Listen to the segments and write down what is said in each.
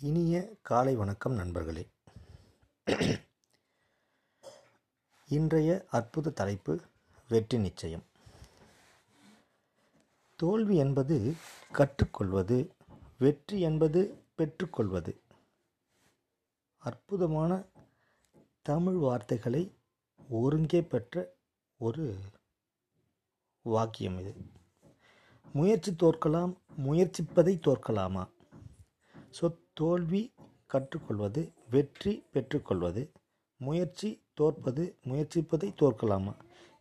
இனிய காலை வணக்கம் நண்பர்களே. இன்றைய அற்புத தலைப்பு வெற்றி நிச்சயம். தோல்வி என்பது கற்றுக்கொள்வது வெற்றி என்பது பெற்றுக்கொள்வது. அற்புதமான தமிழ் வார்த்தைகளை ஒருங்கே பெற்ற ஒரு வாக்கியம் இது. முயற்சி தோற்கலாம் முயற்சிப்பதை தோற்கலாமா? சொத் தோல்வி கற்றுக்கொள்வது வெற்றி பெற்றுக்கொள்வது முயற்சி தோற்பது முயற்சிப்பதை தோற்கலாமா?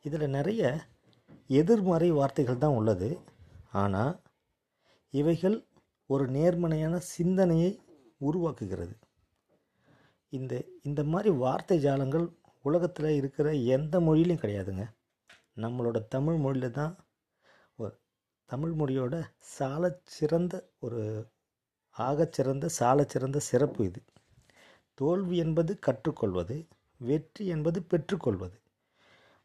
இதில் நிறைய எதிர்மறை வார்த்தைகள் தான் உள்ளது. ஆனால் இவைகள் ஒரு நேர்மறையான சிந்தனையை உருவாக்குகிறது. இந்த இந்த மாதிரி வார்த்தை ஜாலங்கள் உலகத்தில் இருக்கிற எந்த மொழியிலையும் கிடையாதுங்க. நம்மளோட தமிழ் மொழியில் தான் ஒரு தமிழ் மொழியோட சால சிறந்த ஒரு ஆகச்சிறந்த சாலச்சிறந்த சிறப்பு இது. தோல்வி என்பது கற்றுக்கொள்வது வெற்றி என்பது பெற்றுக்கொள்வது.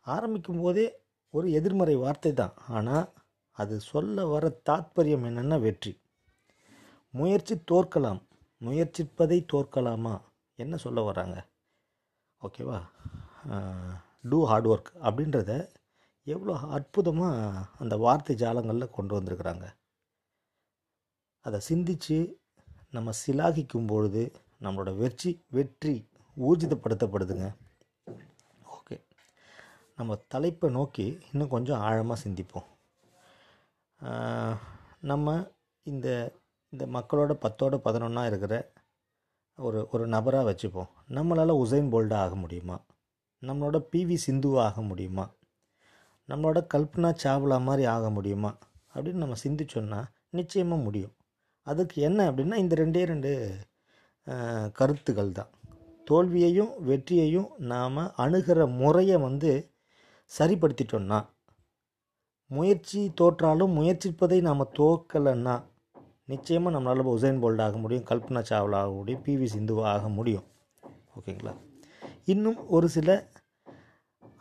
ஆரம்பிக்கும் போதே ஒரு எதிர்மறை வார்த்தை தான். ஆனால் அது சொல்ல வர தாத்பரியம் என்னென்னா வெற்றி. முயற்சி தோற்கலாம். முயற்சிப்பதை தோற்கலாமா? என்ன சொல்ல வராங்க? ஓகேவா? டூ ஹார்ட் ஒர்க் அப்படின்றத எவ்வளோ அற்புதமாக அந்த வார்த்தை ஜாலங்களில் கொண்டு வந்திருக்கிறாங்க. அதை சிந்தித்து நம்ம சிலாகிக்கும் பொழுது நம்மளோட வெற்றி வெற்றி ஊர்ஜிதப்படுத்தப்படுதுங்க. ஓகே. நம்ம தலைப்பை நோக்கி இன்னும் கொஞ்சம் ஆழமாக சிந்திப்போம். நம்ம இந்த இந்த மக்களோட பத்தோட பதினொன்றா இருக்கிற ஒரு ஒரு நபராக வச்சுப்போம். நம்மளால் உசைன் போல்டாக ஆக முடியுமா? நம்மளோட பிவி சிந்துவாக ஆக முடியுமா? நம்மளோட கல்பனா சாவ்லா மாதிரி ஆக முடியுமா? அப்படின்னு நம்ம சிந்திச்சோன்னா நிச்சயமாக முடியும். அதுக்கு என்ன அப்படின்னா இந்த ரெண்டே ரெண்டு கருத்துக்கள் தான். தோல்வியையும் வெற்றியையும் நாம் அணுகிற முறையை வந்து சரிப்படுத்திட்டோன்னா முயற்சி தோற்றாலும் முயற்சிப்பதை நாம் தோற்கலைன்னா நிச்சயமாக நம்மளால் உசைன் போல்ட் ஆக முடியும் கல்பனா சாவ்லா ஆக முடியும் பிவி சிந்துவா ஆக முடியும். ஓகேங்களா? இன்னும் ஒரு சில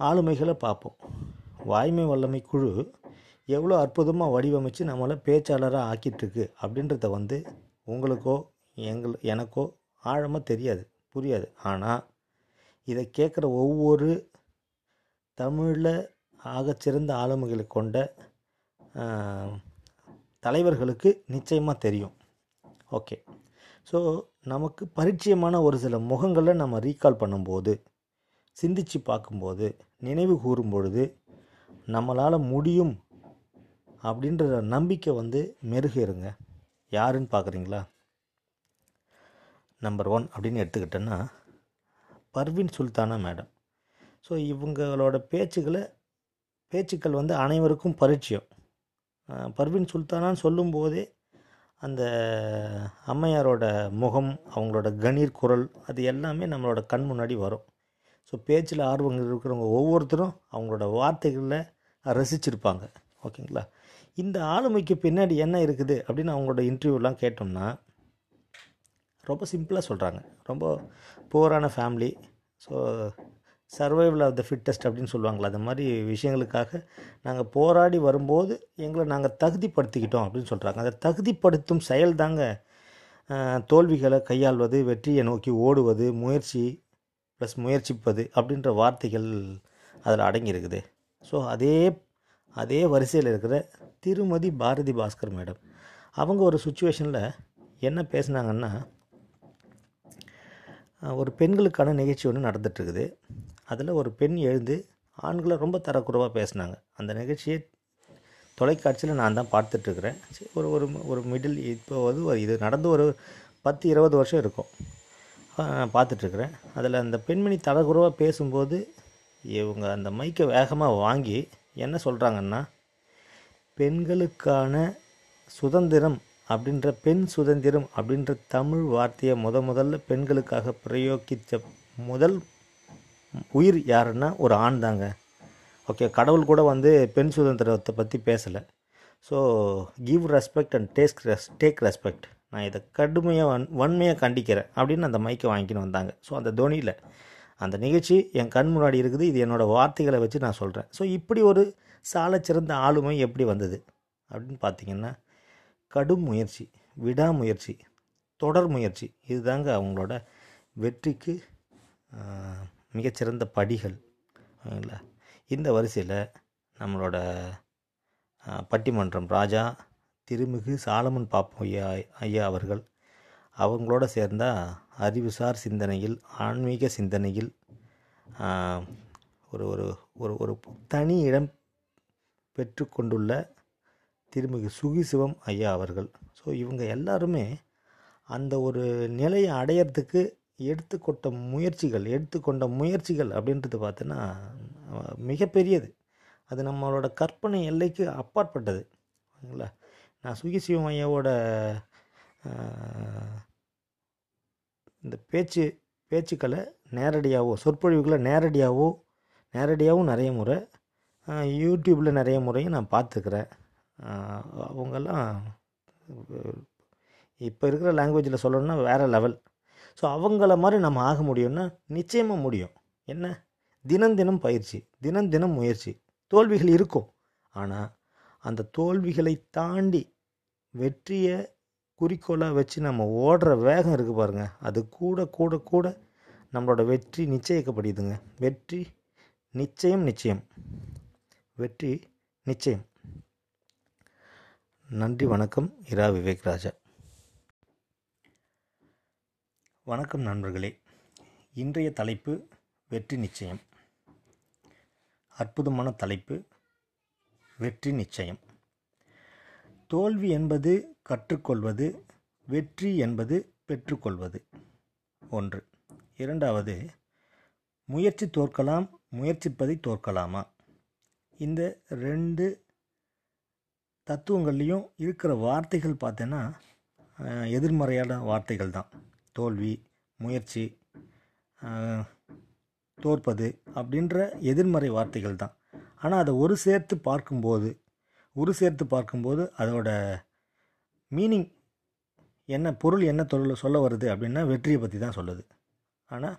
ஆளுமைகளை பார்ப்போம். வாய்மை வல்லமை குழு எவ்வளோ அற்புதமாக வடிவமைச்சு நம்மளை பேச்சாளராக ஆக்கிட்டுருக்கு அப்படின்றத வந்து உங்களுக்கோ எங்கள் எனக்கோ ஆழமாக தெரியாது புரியாது. ஆனால் இதை கேட்குற ஒவ்வொரு தமிழில் ஆகச்சிறந்த ஆளுமைகளை கொண்ட தலைவர்களுக்கு நிச்சயமாக தெரியும். ஓகே. ஸோ நமக்கு பரிச்சயமான ஒரு சில முகங்களை நம்ம ரீகால் பண்ணும்போது சிந்தித்து பார்க்கும்போது நினைவு கூறும் பொழுது நம்மளால் முடியும் அப்படின்ற நம்பிக்கை வந்து மெருகேறுங்க. யாருன்னு பார்க்குறீங்களா? நம்பர் ஒன் அப்படின்னு எடுத்துக்கிட்டேன்னா பர்வீன் சுல்தானா மேடம். ஸோ இவங்களோட பேச்சுக்களை பேச்சுக்கள் வந்து அனைவருக்கும் பரிச்சயம். பர்வீன் சுல்தானான்னு சொல்லும்போதே அந்த அம்மையாரோட முகம் அவங்களோட கணீர் குரல் அது எல்லாமே நம்மளோட கண் முன்னாடி வரும். ஸோ பேச்சில் ஆர்வங்கள் இருக்கிறவங்க ஒவ்வொருத்தரும் அவங்களோட வார்த்தைகளில் ரசிச்சிருப்பாங்க. ஓகேங்களா? இந்த ஆளுமைக்கு பின்னாடி என்ன இருக்குது அப்படின்னு அவங்களோட இன்டர்வியூலாம் கேட்டோம்னா ரொம்ப சிம்பிளாக சொல்கிறாங்க ரொம்ப புவரான family so survival of the fittest அப்படின்னு சொல்லுவாங்களா அந்த மாதிரி விஷயங்களுக்காக நாங்கள் போராடி வரும்போது எங்களை நாங்கள் தகுதிப்படுத்திக்கிட்டோம் அப்படின்னு சொல்கிறாங்க அதை தகுதிப்படுத்தும் செயல் தாங்க தோல்விகளை கையாள்வது வெற்றியை நோக்கி ஓடுவது முயற்சி ப்ளஸ் முயற்சிப்பது அப்படின்ற வார்த்தைகள் அதில் அடங்கியிருக்குது. ஸோ அதே அதே வரிசையில் இருக்கிற திருமதி பாரதி பாஸ்கர் மேடம். அவங்க ஒரு சுச்சுவேஷனில் என்ன பேசுனாங்கன்னா ஒரு பெண்களுக்கான நிகழ்ச்சி ஒன்று நடந்துகிட்ருக்குது அதில் ஒரு பெண் எழுந்து ஆண்களை ரொம்ப தரக்குறைவாக பேசினாங்க. அந்த நிகழ்ச்சியை தொலைக்காட்சியில் நான் தான் பார்த்துட்ருக்குறேன் ஒரு ஒரு ஒரு மிடில் இப்போ வந்து இது நடந்து ஒரு பத்து இருபது வருஷம் இருக்கும். பார்த்துட்ருக்குறேன் அதில் அந்த பெண்மணி தரக்குறைவாக பேசும்போது இவங்க அந்த மைக்கை வேகமாக வாங்கி என்ன சொல்கிறாங்கன்னா பெண்களுக்கான சுதந்திரம் அப்படின்ற பெண் சுதந்திரம் அப்படின்ற தமிழ் வார்த்தையை முத முதல்ல பெண்களுக்காக பிரயோகித்த முதல் உயிர் யாருன்னா ஒரு ஆண் தாங்க. ஓகே கடவுள் கூட வந்து பெண் சுதந்திரத்தை பற்றி பேசலை. So give respect and take res take respect நான் இதை கடுமையாக வன் வன்மையாக கண்டிக்கிறேன் அப்படின்னு அந்த மைக்கை வாங்கிக்கின்னு வந்தாங்க. ஸோ அந்த தோனியில் அந்த நிகழ்ச்சி என் கண் முன்னாடி இருக்குது. இது என்னோடய வார்த்தைகளை வச்சு நான் சொல்கிறேன் ஸோ இப்படி ஒரு சாலச்சிறந்த ஆளுமை எப்படி வந்தது? அப்படின்னு பார்த்தீங்கன்னா கடும் முயற்சி விடாமுயற்சி தொடர் முயற்சி. இதுதாங்க அவங்களோட வெற்றிக்கு மிகச்சிறந்த படிகள். ஓகேங்களா இந்த வரிசையில் நம்மளோட பட்டிமன்றம் ராஜா திருமிகு சாலமன் பாப்பம் ஐயா ஐயா அவர்கள் அவங்களோட சேர்ந்தால் அறிவுசார் சிந்தனையில் ஆன்மீக சிந்தனையில் ஒரு ஒரு ஒரு ஒரு தனி இடம் பெற்றுக்கொண்டுள்ள திருமிகு சுகிசிவம் ஐயா அவர்கள். ஸோ இவங்க எல்லாருமே அந்த ஒரு நிலையை அடையிறதுக்கு எடுத்துக்கொண்ட முயற்சிகள் எடுத்துக்கொண்ட முயற்சிகள் அப்படின்றது பார்த்தோன்னா மிகப்பெரியது. அது நம்மளோட கற்பனை எல்லைக்கு அப்பாற்பட்டது. ஓகேங்களா நான் சுகிசிவம் ஐயாவோட இந்த பேச்சு பேச்சுக்களை நேரடியாகவோ சொற்பொழிவுகளை நேரடியாகவோ நேரடியாகவும் நிறைய முறை யூடியூப்பில் நிறைய முறையும் நான் பார்த்துக்கிறேன். அவங்கெல்லாம் இப்போ இருக்கிற லாங்குவேஜில் சொல்லணும்னா வேறு லெவல் ஸோ அவங்கள மாதிரி நம்ம ஆக முடியும்னா நிச்சயமாக முடியும். என்ன? தினம் தினம் பயிற்சி தினம் தினம் முயற்சி. தோல்விகள் இருக்கும். ஆனால் அந்த தோல்விகளை தாண்டி வெற்றியை குறிக்கோளாக வச்சு நம்ம ஓடுற வேகம் இருக்குது பாருங்கள் அது கூட கூட கூட நம்மளோட வெற்றி நிச்சயிக்கப்படுதுங்க. வெற்றி நிச்சயம் நிச்சயம். வெற்றி நிச்சயம். நன்றி வணக்கம். இரா விவேக் ராஜா. வணக்கம் நண்பர்களே. இன்றைய தலைப்பு வெற்றி நிச்சயம். அற்புதமான தலைப்பு வெற்றி நிச்சயம். தோல்வி என்பது கற்றுக்கொள்வது வெற்றி என்பது பெற்றுக்கொள்வது. ஒன்று. இரண்டாவது முயற்சி தோற்கலாம் முயற்சிப்பதை தோற்கலாமா? இந்த ரெண்டு தத்துவங்கள்லேயும் இருக்கிற வார்த்தைகள் பார்த்தேன்னா எதிர்மறையான வார்த்தைகள் தான். தோல்வி முயற்சி தோற்பது அப்படின்ற எதிர்மறை வார்த்தைகள் தான். ஆனால் அதை ஒரு சேர்த்து பார்க்கும்போது ஒரு சேர்த்து பார்க்கும்போது அதோட மீனிங் என்ன பொருள் என்ன தொழில் சொல்ல வருது அப்படின்னா வெற்றியை பற்றி தான் சொல்லுது. ஆனால்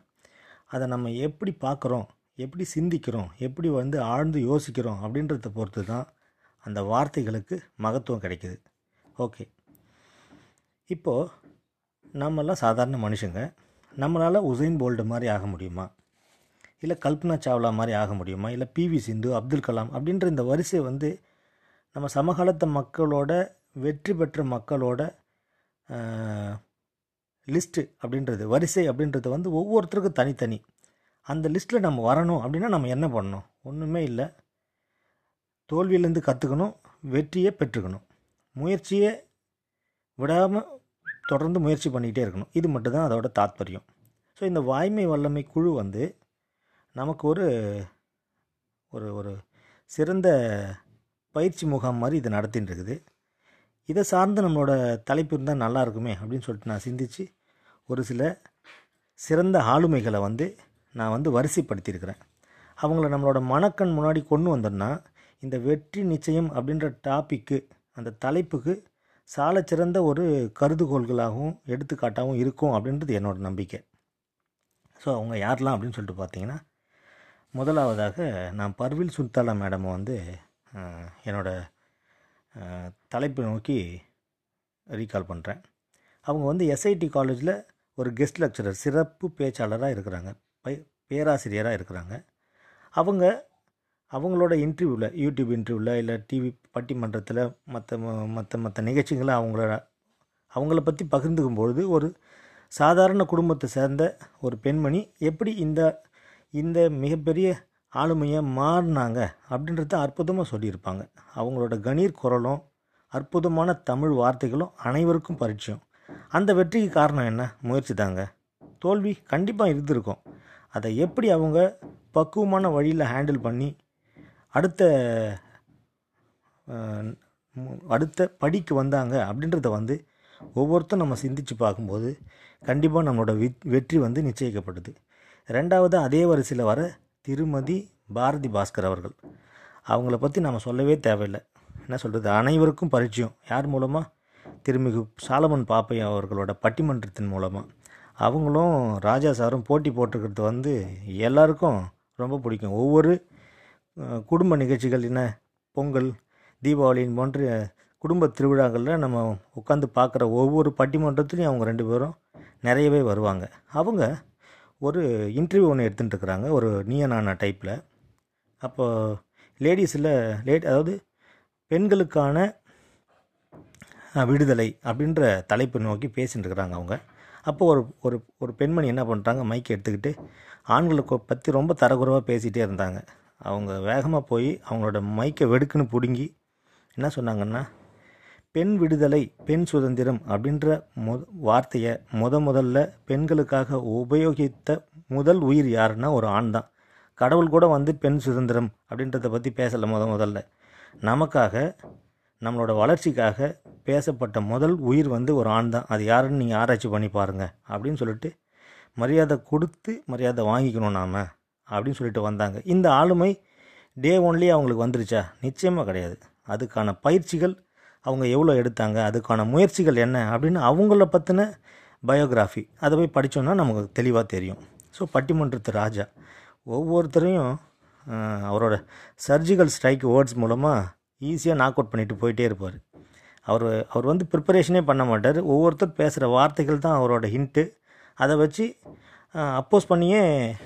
அதை நம்ம எப்படி பார்க்குறோம்? எப்படி சிந்திக்கிறோம் எப்படி வந்து ஆழ்ந்து யோசிக்கிறோம் அப்படின்றத பொறுத்து தான் அந்த வார்த்தைகளுக்கு மகத்துவம் கிடைக்குது. ஓகே. இப்போது நம்மெல்லாம் சாதாரண மனுஷங்க. நம்மளால் உசைன் போல்டு மாதிரி ஆக முடியுமா? இல்லை கல்பனா சாவ்லா மாதிரி ஆக முடியுமா? இல்லை பிவி சிந்து அப்துல் கலாம் அப்படின்ற இந்த வரிசை வந்து நம்ம சமகாலத்து மக்களோட வெற்றி பெற்ற மக்களோட லிஸ்ட்டு அப்படின்றது வரிசை அப்படின்றது வந்து ஒவ்வொருத்தருக்கும் தனித்தனி. அந்த லிஸ்ட்டில் நம்ம வரணும் அப்படின்னா நம்ம என்ன பண்ணணும்? ஒன்றுமே இல்லை. தோல்வியிலேருந்து கற்றுக்கணும் வெற்றியை பெற்றுக்கணும். முயற்சியை விடாமல் தொடர்ந்து முயற்சி பண்ணிக்கிட்டே இருக்கணும். இது மட்டும்தான் அதோட தாத்பரியம். ஸோ இந்த வாய்மை வல்லமை குழு வந்து நமக்கு ஒரு ஒரு ஒரு சிறந்த பயிற்சி முகாம் மாதிரி இது நடத்தின்னு இருக்குது இதை சார்ந்து நம்மளோட தலைப்பு இருந்தால் நல்லா இருக்குமே அப்படின்னு சொல்லிட்டு நான் சிந்திச்சு ஒரு சில சிறந்த ஆளுமைகளை வந்து நான் வந்து வரிசைப்படுத்தியிருக்கிறேன். அவங்கள நம்மளோட மனக்கண் முன்னாடி கொண்டு வந்தோம்னா இந்த வெற்றி நிச்சயம் அப்படின்ற டாப்பிக்கு அந்த தலைப்புக்கு சாலச்சிறந்த ஒரு கருதுகோள்களாகவும் எடுத்துக்காட்டாகவும் இருக்கும் அப்படின்றது என்னோட நம்பிக்கை. ஸோ அவங்க யாரெல்லாம் அப்படின்னு சொல்லிட்டு பார்த்தீங்கன்னா முதலாவதாக நான் பர்வில் சுல்தாலா மேடமை வந்து என்னோட தலைப்பை நோக்கி ரீகால் பண்ணுறேன் அவங்க வந்து எஸ்ஐடி காலேஜில் ஒரு கெஸ்ட் லெக்சரர் சிறப்பு பேச்சாளராக இருக்கிறாங்க. பேராசிரியராக இருக்கிறாங்க. அவங்க அவங்களோட இன்டர்வியூவில் யூடியூப் இன்டர்வியூவில் இல்லை டிவி பட்டிமன்றத்தில் மற்ற மற்ற மற்ற நிகழ்ச்சிகளை அவங்கள அவங்கள பற்றி பகிர்ந்துக்கும் பொழுது ஒரு சாதாரண குடும்பத்தை சேர்ந்த ஒரு பெண்மணி எப்படி இந்த இந்த மிகப்பெரிய ஆளுமையை மாறினாங்க அப்படின்றத அற்புதமாக சொல்லியிருப்பாங்க. அவங்களோட கணீர் குரலும் அற்புதமான தமிழ் வார்த்தைகளும் அனைவருக்கும் பரிச்சயம். அந்த வெற்றிக்கு காரணம் என்ன? முயற்சி தாங்க. தோல்வி கண்டிப்பாக இருந்திருக்கும். அதை எப்படி அவங்க பக்குவமான வழியில் ஹேண்டில் பண்ணி அடுத்த அடுத்த படிக்கு வந்தாங்க அப்படின்றத வந்து ஒவ்வொருத்தரும் நம்ம சிந்திச்சு பார்க்கும்போது கண்டிப்பாக நம்மளோட வெ- வெற்றி வந்து நிச்சயிக்கப்படுது. ரெண்டாவது அதே வரிசையில் வர திருமதி பாரதி பாஸ்கர் அவர்கள். அவங்கள பற்றி நம்ம சொல்லவே தேவையில்லை. என்ன சொல்கிறது அனைவருக்கும் பரிச்சயம். யார் மூலமாக திருமிகு சாலமன் பாப்பையா அவர்களோட பட்டிமன்றத்தின் மூலமாக அவங்களும் ராஜா சாரும் போட்டி போட்டுக்கிறது வந்து எல்லாருக்கும் ரொம்ப பிடிக்கும். ஒவ்வொரு குடும்ப நிகழ்ச்சிகள் என்ன? பொங்கல் தீபாவளின் போன்ற குடும்ப திருவிழாக்களில் நம்ம உட்காந்து பார்க்குற ஒவ்வொரு பட்டிமன்றத்துலையும் அவங்க ரெண்டு பேரும் நிறையவே வருவாங்க. அவங்க ஒரு இன்டர்வியூ ஒன்று எடுத்துகிட்டு இருக்கிறாங்க ஒரு நீய நானா டைப்பில் அப்போ லேடிஸில் லேட் அதாவது பெண்களுக்கான விடுதலை அப்படின்ற தலைப்பை நோக்கி பேசிட்டுருக்குறாங்க அவங்க. அப்போ ஒரு ஒரு ஒரு பெண்மணி என்ன பண்ணுறாங்க மைக் எடுத்துக்கிட்டு ஆண்களுக்கு பற்றி ரொம்ப தரக்குறைவாக பேசிகிட்டே இருந்தாங்க. அவங்க வேகமாக போய் அவங்களோட மைக்கை வெடுக்குன்னு பிடுங்கி என்ன சொன்னாங்கன்னா பெண் விடுதலை பெண் சுதந்திரம் அப்படின்ற மொ வார்த்தையை முத முதல்ல பெண்களுக்காக உபயோகித்த முதல் உயிர் யாருன்னா ஒரு ஆண் தான். கடவுள் கூட வந்து பெண் சுதந்திரம் அப்படின்றத பற்றி பேசலை முத முதல்ல. நமக்காக நம்மளோட வளர்ச்சிக்காக பேசப்பட்ட முதல் உயிர் வந்து ஒரு ஆண் தான். அது யாருன்னு நீங்கள் ஆராய்ச்சி பண்ணி பாருங்கள் அப்படின்னு சொல்லிட்டு மரியாதை கொடுத்து மரியாதை வாங்கிக்கணும் நாம் அப்படின்னு சொல்லிட்டு வந்தாங்க. இந்த ஆளுமை டே ஒன்லி அவங்களுக்கு வந்துருச்சா? நிச்சயமாக கிடையாது. அதுக்கான பயிற்சிகள் அவங்க எவ்வளோ எடுத்தாங்க? அதுக்கான முயற்சிகள் என்ன? அப்படின்னு அவங்கள பற்றின பயோகிராஃபி அதை போய் படித்தோன்னா நமக்கு தெளிவாக தெரியும். ஸோ பட்டிமன்றத்து ராஜா. ஒவ்வொருத்தரையும் அவரோட சர்ஜிக்கல் ஸ்ட்ரைக் வேர்ட்ஸ் மூலமாக ஈஸியாக நாக் அவுட் பண்ணிட்டு போயிட்டே இருப்பார். அவர் அவர் வந்து ப்ரிப்பரேஷனே பண்ண மாட்டார். ஒவ்வொருத்தர் பேசுகிற வார்த்தைகள் தான் அவரோட ஹிண்ட்டு அதை வச்சு அப்போஸ் பண்ணியே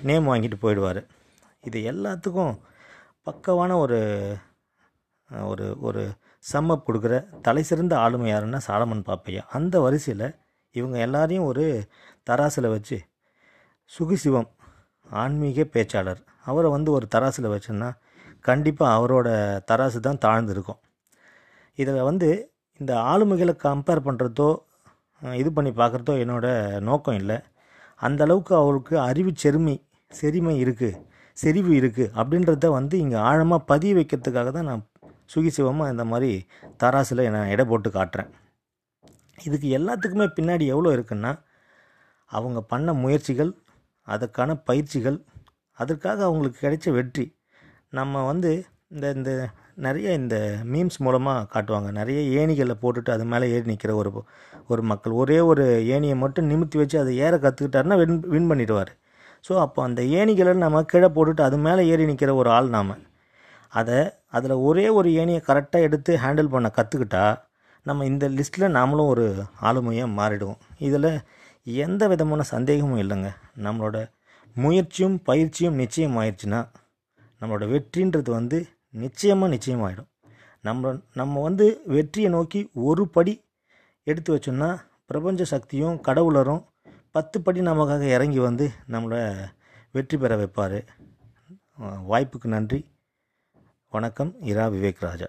நேம் வாங்கிட்டு போயிடுவார். இது எல்லாத்துக்கும் பக்கவான ஒரு ஒரு ஒரு சம்மப் கொடுக்குற தலை சிறந்த ஆளுமை யாருன்னா சாலமன் பாப்பையா. அந்த வரிசையில் இவங்க எல்லாரையும் ஒரு தராசில் வச்சு சுகிசிவம் ஆன்மீக பேச்சாளர். அவரை வந்து ஒரு தராசில் வச்சோன்னா கண்டிப்பாக அவரோட தராசு தான் தாழ்ந்திருக்கும். இதில் வந்து இந்த ஆளுமைகளை கம்பேர் பண்ணுறதோ இது பண்ணி பார்க்குறதோ என்னோடய நோக்கம் இல்லை. அந்த அளவுக்கு அவருக்கு அறிவு செருமை செரிமை இருக்குது செறிவு இருக்குது அப்படின்றத வந்து இங்கே ஆழமாக பதிய வைக்கிறதுக்காக தான் நான் சுகிசிவமாக இந்த மாதிரி தராசில் நான் எடை போட்டு காட்டுறேன். இதுக்கு எல்லாத்துக்குமே பின்னாடி எவ்வளோ இருக்குன்னா அவங்க பண்ண முயற்சிகள் அதற்கான பயிற்சிகள் அதற்காக அவங்களுக்கு கிடைச்ச வெற்றி நம்ம வந்து இந்த இந்த நிறைய இந்த மீம்ஸ் மூலமாக காட்டுவாங்க. நிறைய ஏணிகளை போட்டுட்டு அது மேலே ஏறி நிற்கிற ஒரு ஒரு மக்கள். ஒரே ஒரு ஏணியை மட்டும் நிமித்தி வச்சு அதை ஏற கற்றுக்கிட்டாருன்னா வின் வின் பண்ணிடுவார். ஸோ அப்போ அந்த ஏணிகளை நம்ம கீழே போட்டுட்டு அது மேலே ஏறி நிற்கிற ஒரு ஆள் நாம் அதை அதில் ஒரே ஒரு ஏணியை கரெக்டாக எடுத்து ஹேண்டில் பண்ண கற்றுக்கிட்டா நம்ம இந்த லிஸ்ட்டில் நாமளும் ஒரு ஆளுமையாக மாறிடுவோம். இதில் எந்த விதமான சந்தேகமும் இல்லைங்க. நம்மளோட முயற்சியும் பயிற்சியும் நிச்சயம் ஆயிடுச்சுன்னா நம்மளோட வெற்றின்றது வந்து நிச்சயமாக நிச்சயமாயிடும். நம்ம நம்ம வந்து வெற்றியை நோக்கி ஒரு படி எடுத்து வச்சோம்னா பிரபஞ்ச சக்தியும் கடவுளரும் பத்து படி நமக்காக இறங்கி வந்து நம்மளை வெற்றி பெற வைப்பார். வாய்ப்புக்கு நன்றி. வணக்கம். இரா விவேக் ராஜா.